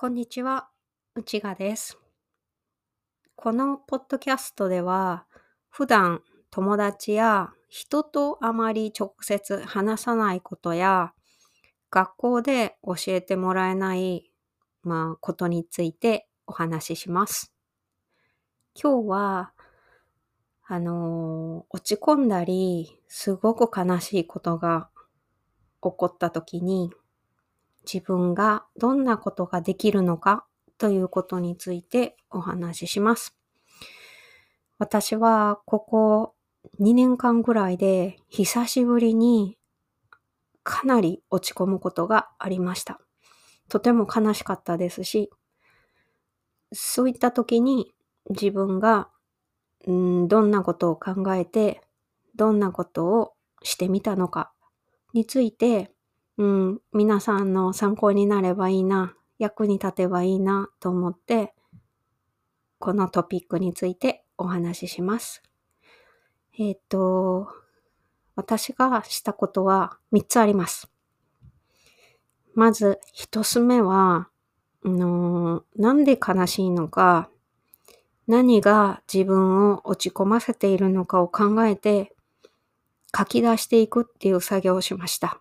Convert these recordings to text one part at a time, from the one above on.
こんにちは、内賀です。このポッドキャストでは、普段友達や人とあまり直接話さないことや、学校で教えてもらえない、まあ、ことについてお話しします。今日は、あの落ち込んだり、すごく悲しいことが起こった時に、自分がどんなことができるのかということについてお話しします。私はここ2年間ぐらいで久しぶりにかなり落ち込むことがありました。とても悲しかったですし、そういった時に自分がんどんなことを考えて、どんなことをしてみたのかについて、うん、皆さんの参考になればいいな、役に立てばいいなと思って、このトピックについてお話しします。えっ、と、私がしたことは3つあります。まず、1つ目は、あのなんで悲しいのか、何が自分を落ち込ませているのかを考えて書き出していくっていう作業をしました。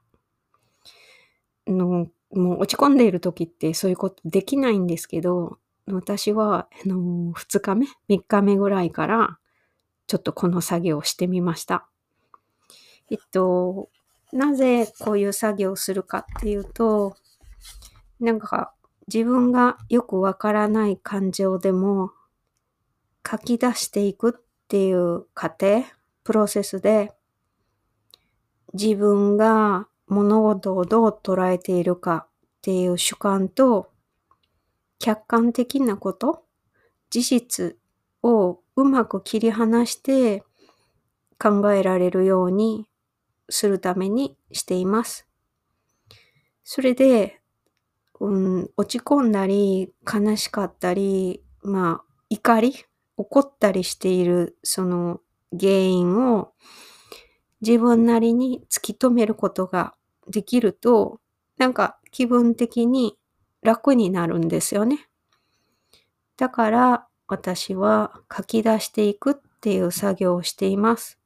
のもう落ち込んでいる時ってそういうことできないんですけど、私はあの2日目、3日目ぐらいからちょっとこの作業をしてみました。えっと、なぜこういう作業をするかっていうと、なんか自分がよくわからない感情でも書き出していくっていう過程、プロセスで自分が物事をどう捉えているかっていう主観と客観的なこと、事実をうまく切り離して考えられるようにするためにしています。それで、うん、落ち込んだり悲しかったり、まあ怒り、怒ったりしているその原因を自分なりに突き止めることができると、なんか気分的に楽になるんですよね。だから私は書き出していくっていう作業をしています。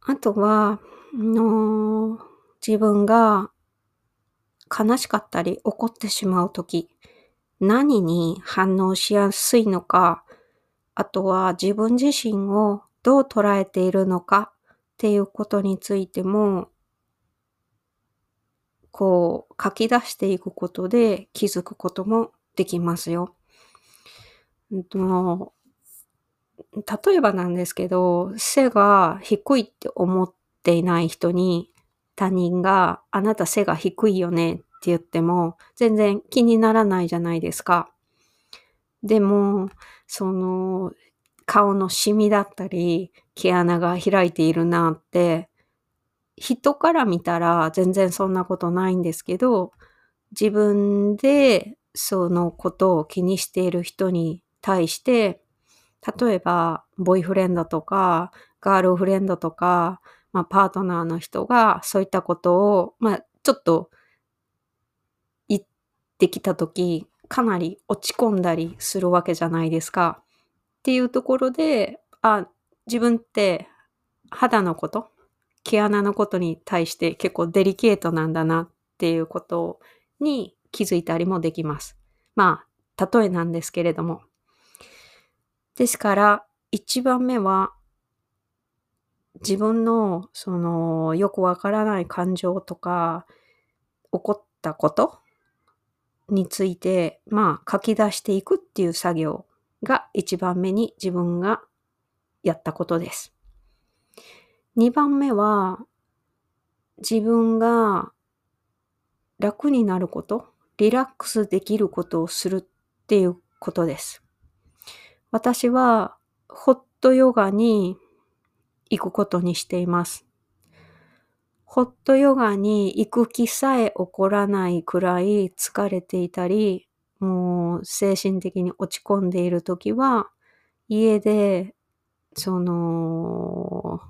あとは、の自分が悲しかったり怒ってしまうとき、何に反応しやすいのか、あとは自分自身をどう捉えているのかっていうことについても、こう書き出していくことで気づくこともできますよ。うんと例えばなんですけど、背が低いって思っていない人に他人があなた背が低いよねって言っても全然気にならないじゃないですか。でも、その顔のシミだったり毛穴が開いているなって人から見たら全然そんなことないんですけど自分でそのことを気にしている人に対して例えばボイフレンドとかガールフレンドとか、まあ、パートナーの人がそういったことを、まあ、ちょっと言ってきた時かなり落ち込んだりするわけじゃないですか。っていうところで、あ、自分って肌のこと、毛穴のことに対して結構デリケートなんだなっていうことに気づいたりもできます。まあ、例えなんですけれども。ですから、一番目は、自分の、その、よくわからない感情とか、起こったことについて、まあ、書き出していくっていう作業が一番目に自分がやったことです。二番目は、自分が楽になること、リラックスできることをするっていうことです。私は、ホットヨガに行くことにしています。ホットヨガに行く気さえ起こらないくらい疲れていたり、もう精神的に落ち込んでいるときは、家で、その、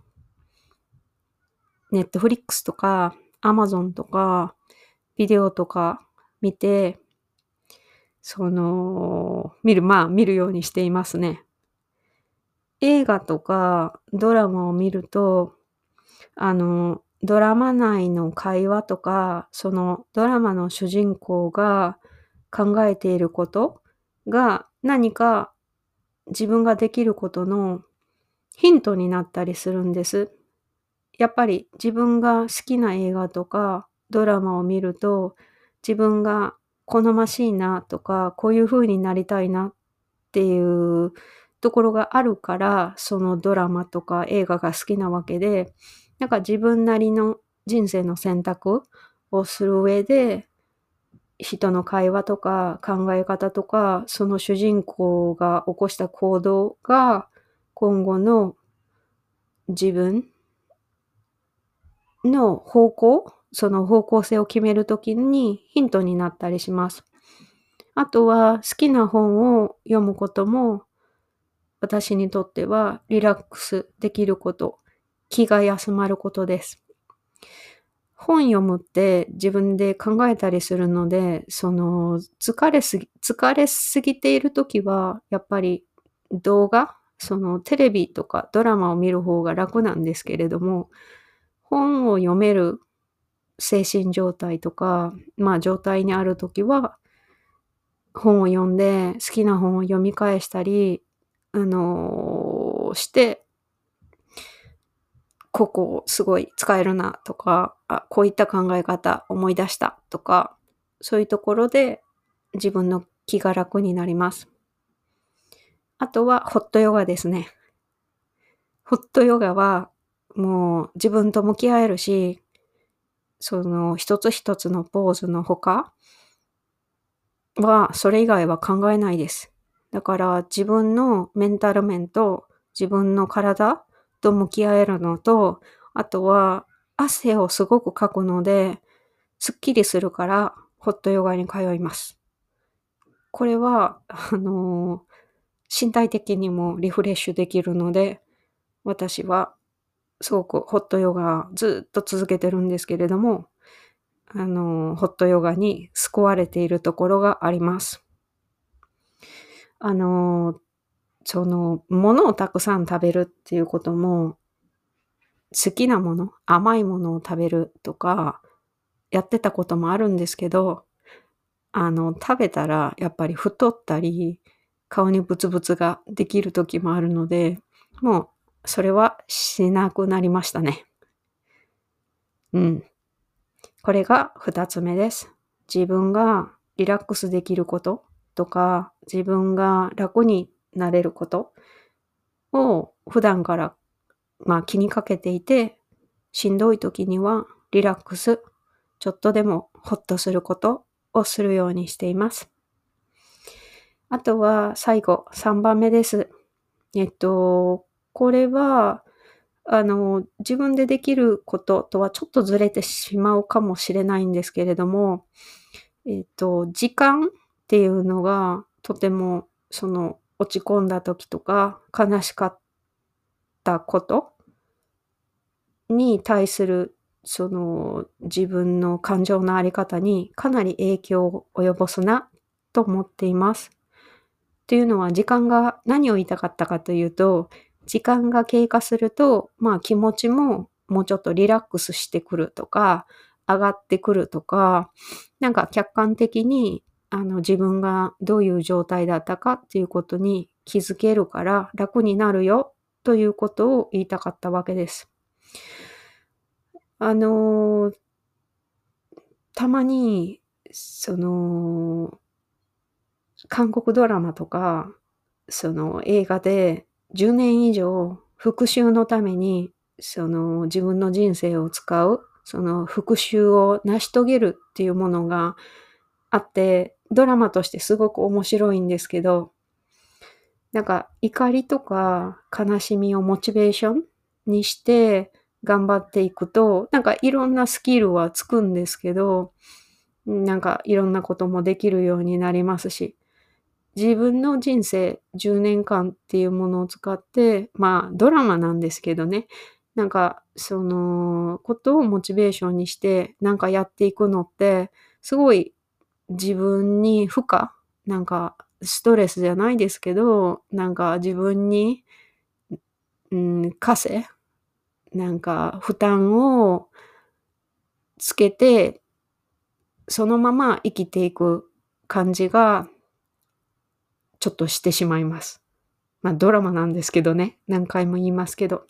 ネットフリックスとか、アマゾンとか、ビデオとか見て、その、見る、まあ見るようにしていますね。映画とかドラマを見ると、あの、ドラマ内の会話とか、そのドラマの主人公が考えていることが何か自分ができることのヒントになったりするんです。やっぱり自分が好きな映画とかドラマを見ると自分が好ましいなとかこういう風になりたいなっていうところがあるからそのドラマとか映画が好きなわけでなんか自分なりの人生の選択をする上で人の会話とか考え方とかその主人公が起こした行動が今後の自分の方向、その方向性を決めるときにヒントになったりします。あとは好きな本を読むことも私にとってはリラックスできること、気が休まることです。本読むって自分で考えたりするので、その疲れすぎ、疲れすぎているときはやっぱり動画そのテレビとかドラマを見る方が楽なんですけれども、本を読める精神状態とか、まあ状態にあるときは、本を読んで好きな本を読み返したり、あのー、して、ここすごい使えるなとか、あ、こういった考え方思い出したとか、そういうところで自分の気が楽になります。あとはホットヨガですね。ホットヨガはもう自分と向き合えるし、その一つ一つのポーズの他はそれ以外は考えないです。だから自分のメンタル面と自分の体と向き合えるのと、あとは汗をすごくかくので、すっきりするからホットヨガに通います。これは、あの、身体的にもリフレッシュできるので、私はすごくホットヨガずっと続けてるんですけれども、あの、ホットヨガに救われているところがあります。あの、その、物をたくさん食べるっていうことも、好きなもの、甘いものを食べるとか、やってたこともあるんですけど、あの、食べたらやっぱり太ったり、顔にブツブツができる時もあるので、もうそれはしなくなりましたね。うん。これが二つ目です。自分がリラックスできることとか、自分が楽になれることを普段からまあ気にかけていて、しんどい時にはリラックス、ちょっとでもホッとすることをするようにしています。あとは最後、3番目です。えっと、これは、あの、自分でできることとはちょっとずれてしまうかもしれないんですけれども、えっと、時間っていうのがとてもその落ち込んだ時とか悲しかったことに対するその自分の感情のあり方にかなり影響を及ぼすなと思っています。というのは時間が何を言いたかったかというと、時間が経過すると、まあ気持ちももうちょっとリラックスしてくるとか、上がってくるとか、なんか客観的にあの自分がどういう状態だったかっていうことに気づけるから楽になるよということを言いたかったわけです。あの、たまに、その、韓国ドラマとか、その映画で10年以上復讐のためにその自分の人生を使う、その復讐を成し遂げるっていうものがあって、ドラマとしてすごく面白いんですけど、なんか怒りとか悲しみをモチベーションにして頑張っていくと、なんかいろんなスキルはつくんですけど、なんかいろんなこともできるようになりますし、自分の人生10年間っていうものを使って、まあドラマなんですけどね、なんかそのことをモチベーションにしてなんかやっていくのってすごい自分に負荷、なんかストレスじゃないですけど、なんか自分に、うん、稼、なんか負担をつけて、そのまま生きていく感じが、ちょっとしてしまいます。まあドラマなんですけどね。何回も言いますけど。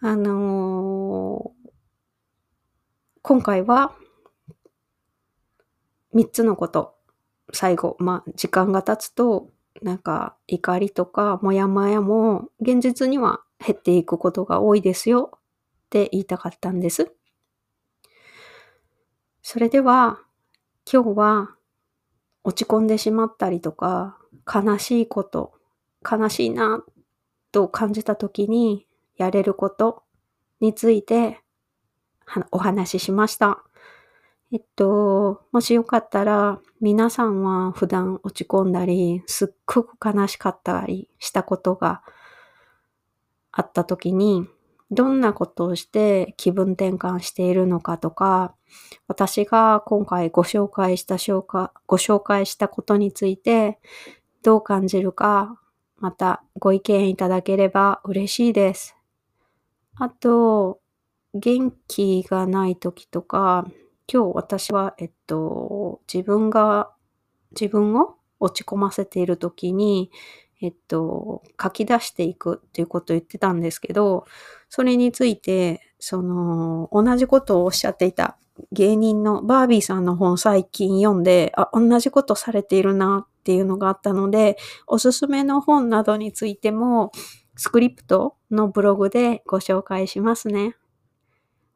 あのー、今回は3つのこと。最後、まあ時間が経つと、なんか怒りとかモヤモヤも現実には減っていくことが多いですよって言いたかったんです。それでは今日は落ち込んでしまったりとか悲しいこと、悲しいなと感じた時にやれることについてお話ししました。えっと、もしよかったら皆さんは普段落ち込んだり、すっごく悲しかったりしたことがあった時に、どんなことをして気分転換しているのかとか、私が今回ご紹介した紹介、ご紹介したことについてどう感じるか、またご意見いただければ嬉しいです。あと、元気がない時とか、今日私は、えっと、自分が、自分を落ち込ませている時に、えっと、書き出していくっていうことを言ってたんですけど、それについて、その、同じことをおっしゃっていた芸人のバービーさんの本最近読んで、あ、同じことされているなっていうのがあったので、おすすめの本などについても、スクリプトのブログでご紹介しますね。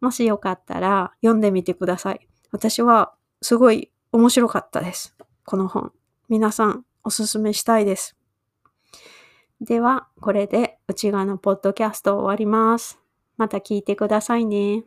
もしよかったら読んでみてください。私はすごい面白かったです。この本。皆さんおすすめしたいです。では、これで内側のポッドキャストを終わります。また聞いてくださいね。